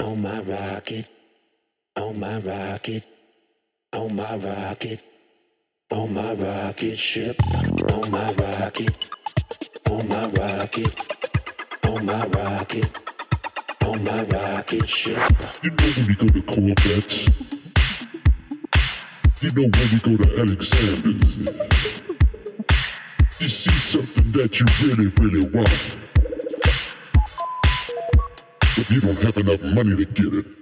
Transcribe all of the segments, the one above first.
on my rocket, on my rocket, on my rocket, on my rocket ship, on my rocket, on my rocket, on my rocket, on my rocket ship. You know when we go to Korvettes. You know when we go to Alexander's. You see something that you really, really want. You don't have enough money to get it.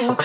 Oh,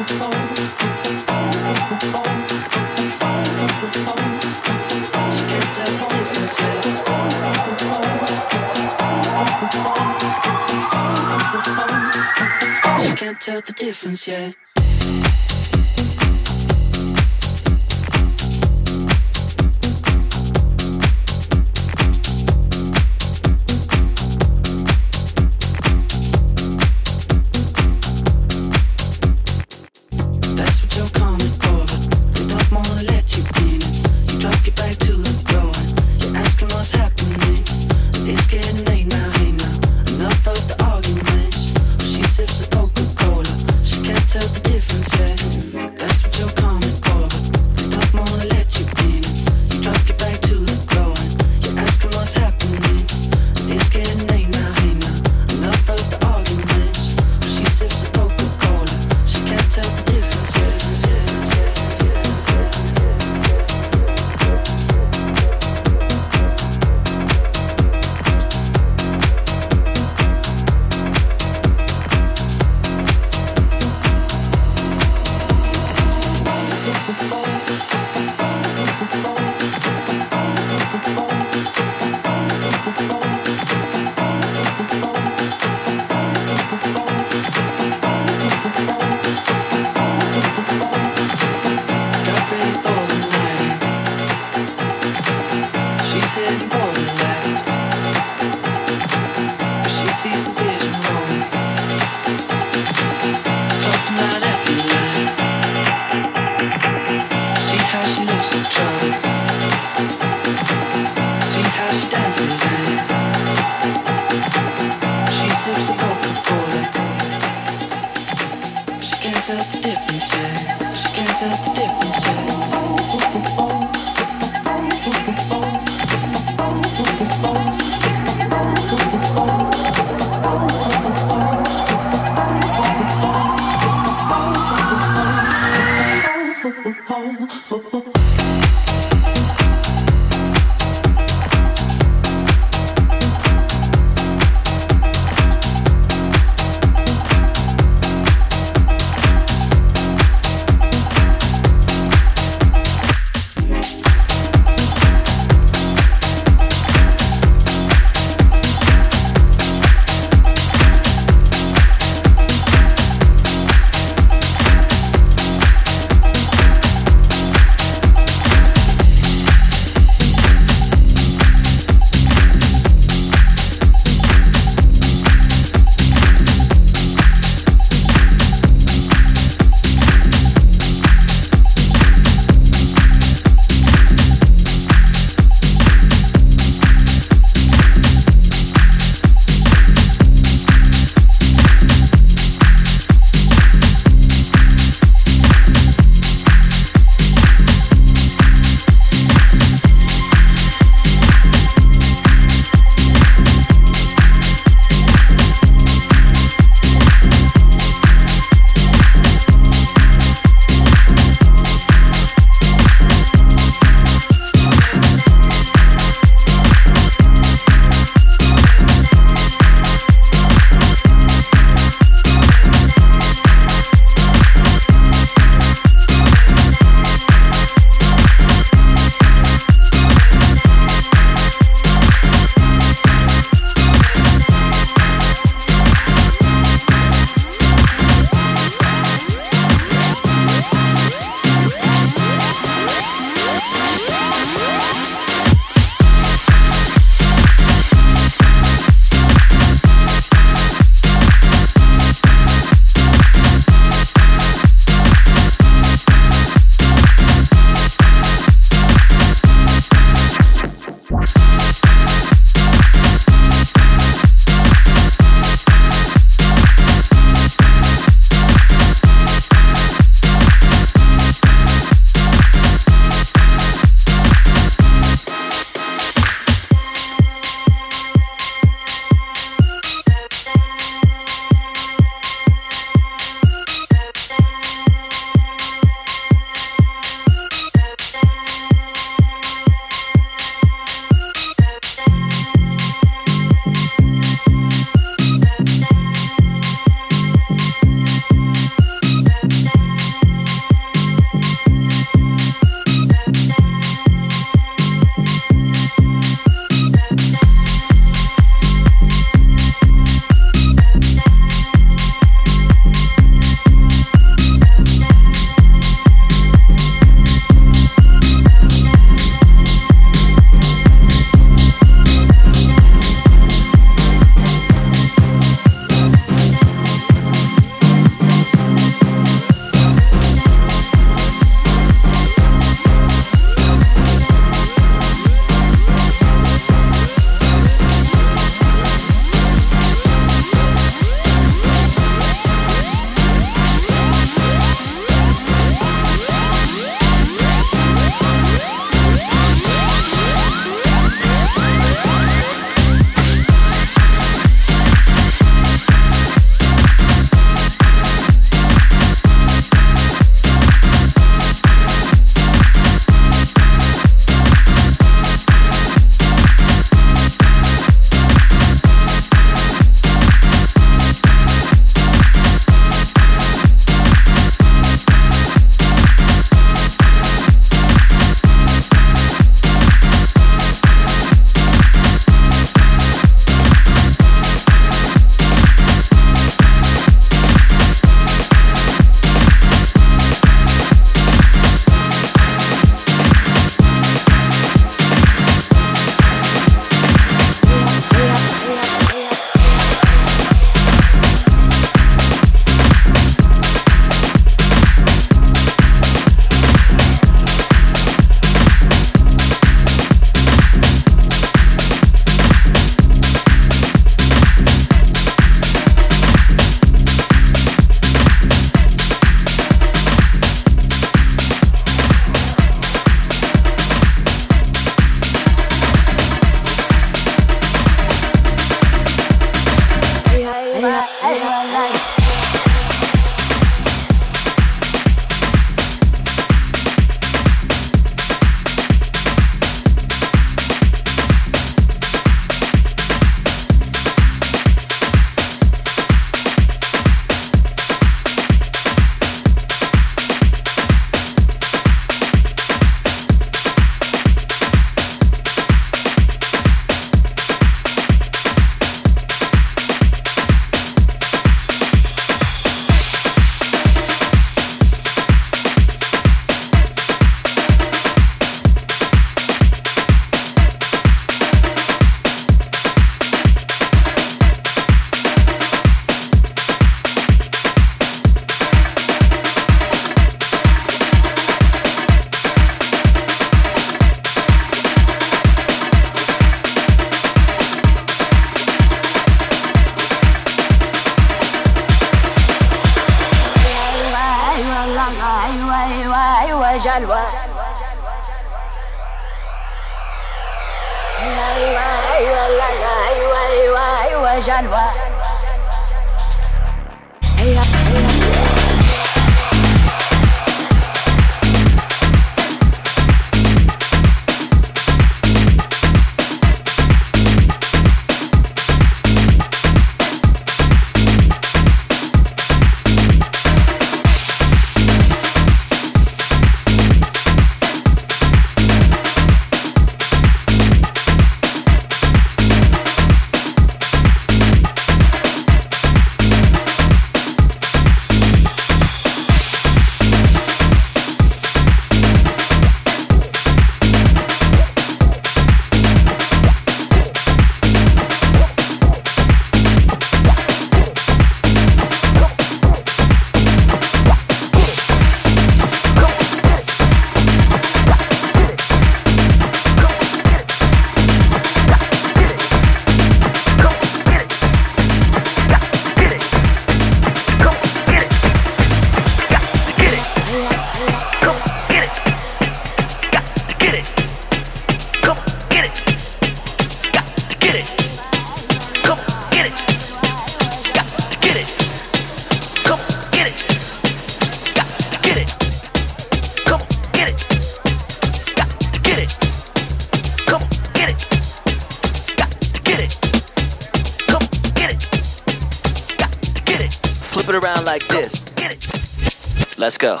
like this. Get it. Let's go.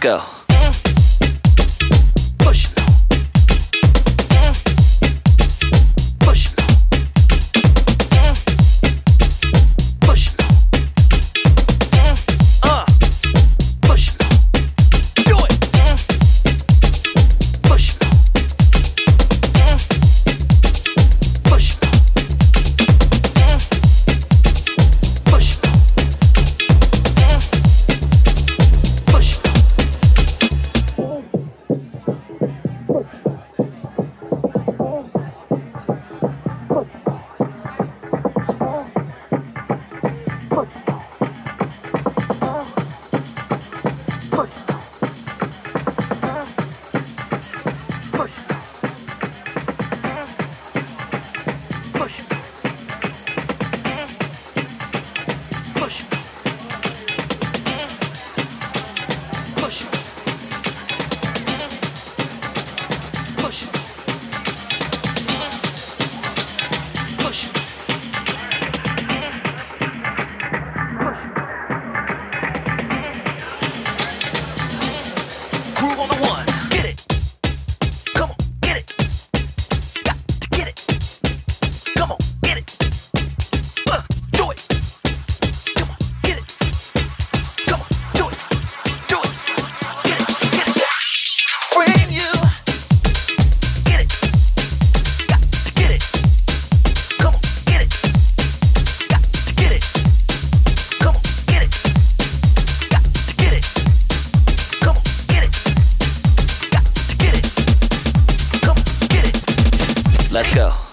Go. Let's go.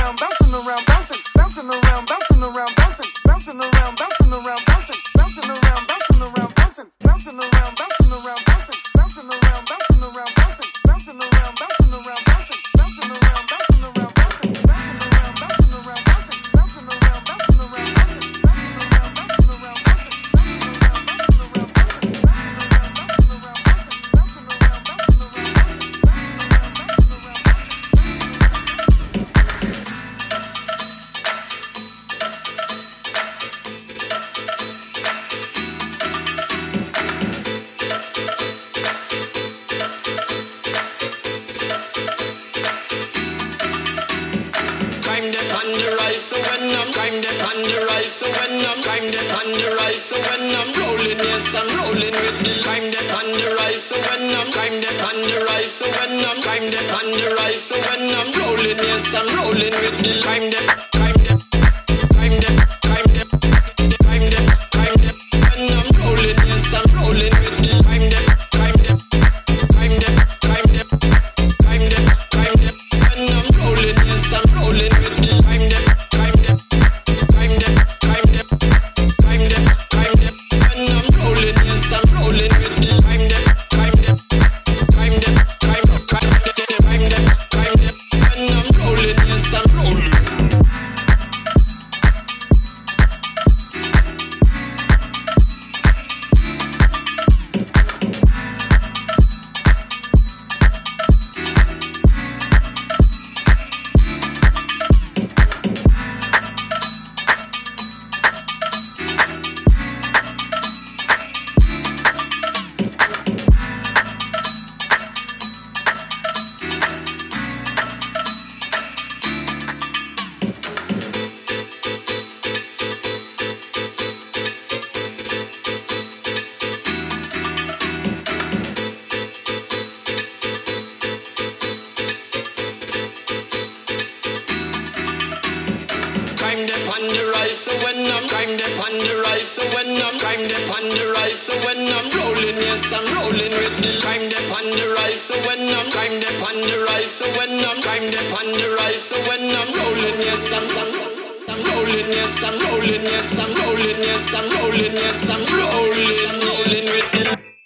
around, bouncing around. rise, so when I'm crime they on the rise, so when I'm crime they on the rise, so when I'm rolling, yes I'm rolling with the crime they on the rise, so when I'm crime they on the rise, so when I'm crime they on the rise, so when I'm rolling, yes I'm, I'm I'm rolling, yes I'm rolling, yes I'm rolling, yes I'm rolling, yes I'm rolling, rolling with the